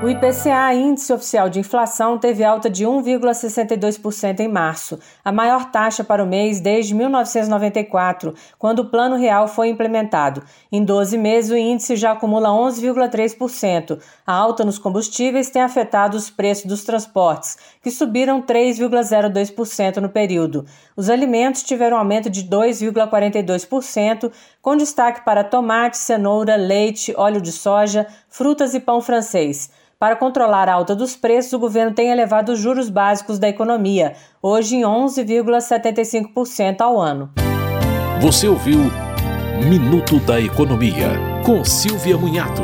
O IPCA, Índice Oficial de Inflação, teve alta de 1,62% em março, a maior taxa para o mês desde 1994, quando o Plano Real foi implementado. Em 12 meses, o índice já acumula 11,3%. A alta nos combustíveis tem afetado os preços dos transportes, que subiram 3,02% no período. Os alimentos tiveram aumento de 2,42%, com destaque para tomate, cenoura, leite, óleo de soja, frutas e pão francês. Para controlar a alta dos preços, o governo tem elevado os juros básicos da economia, hoje em 11,75% ao ano. Você ouviu Minuto da Economia, com Silvia Munhato.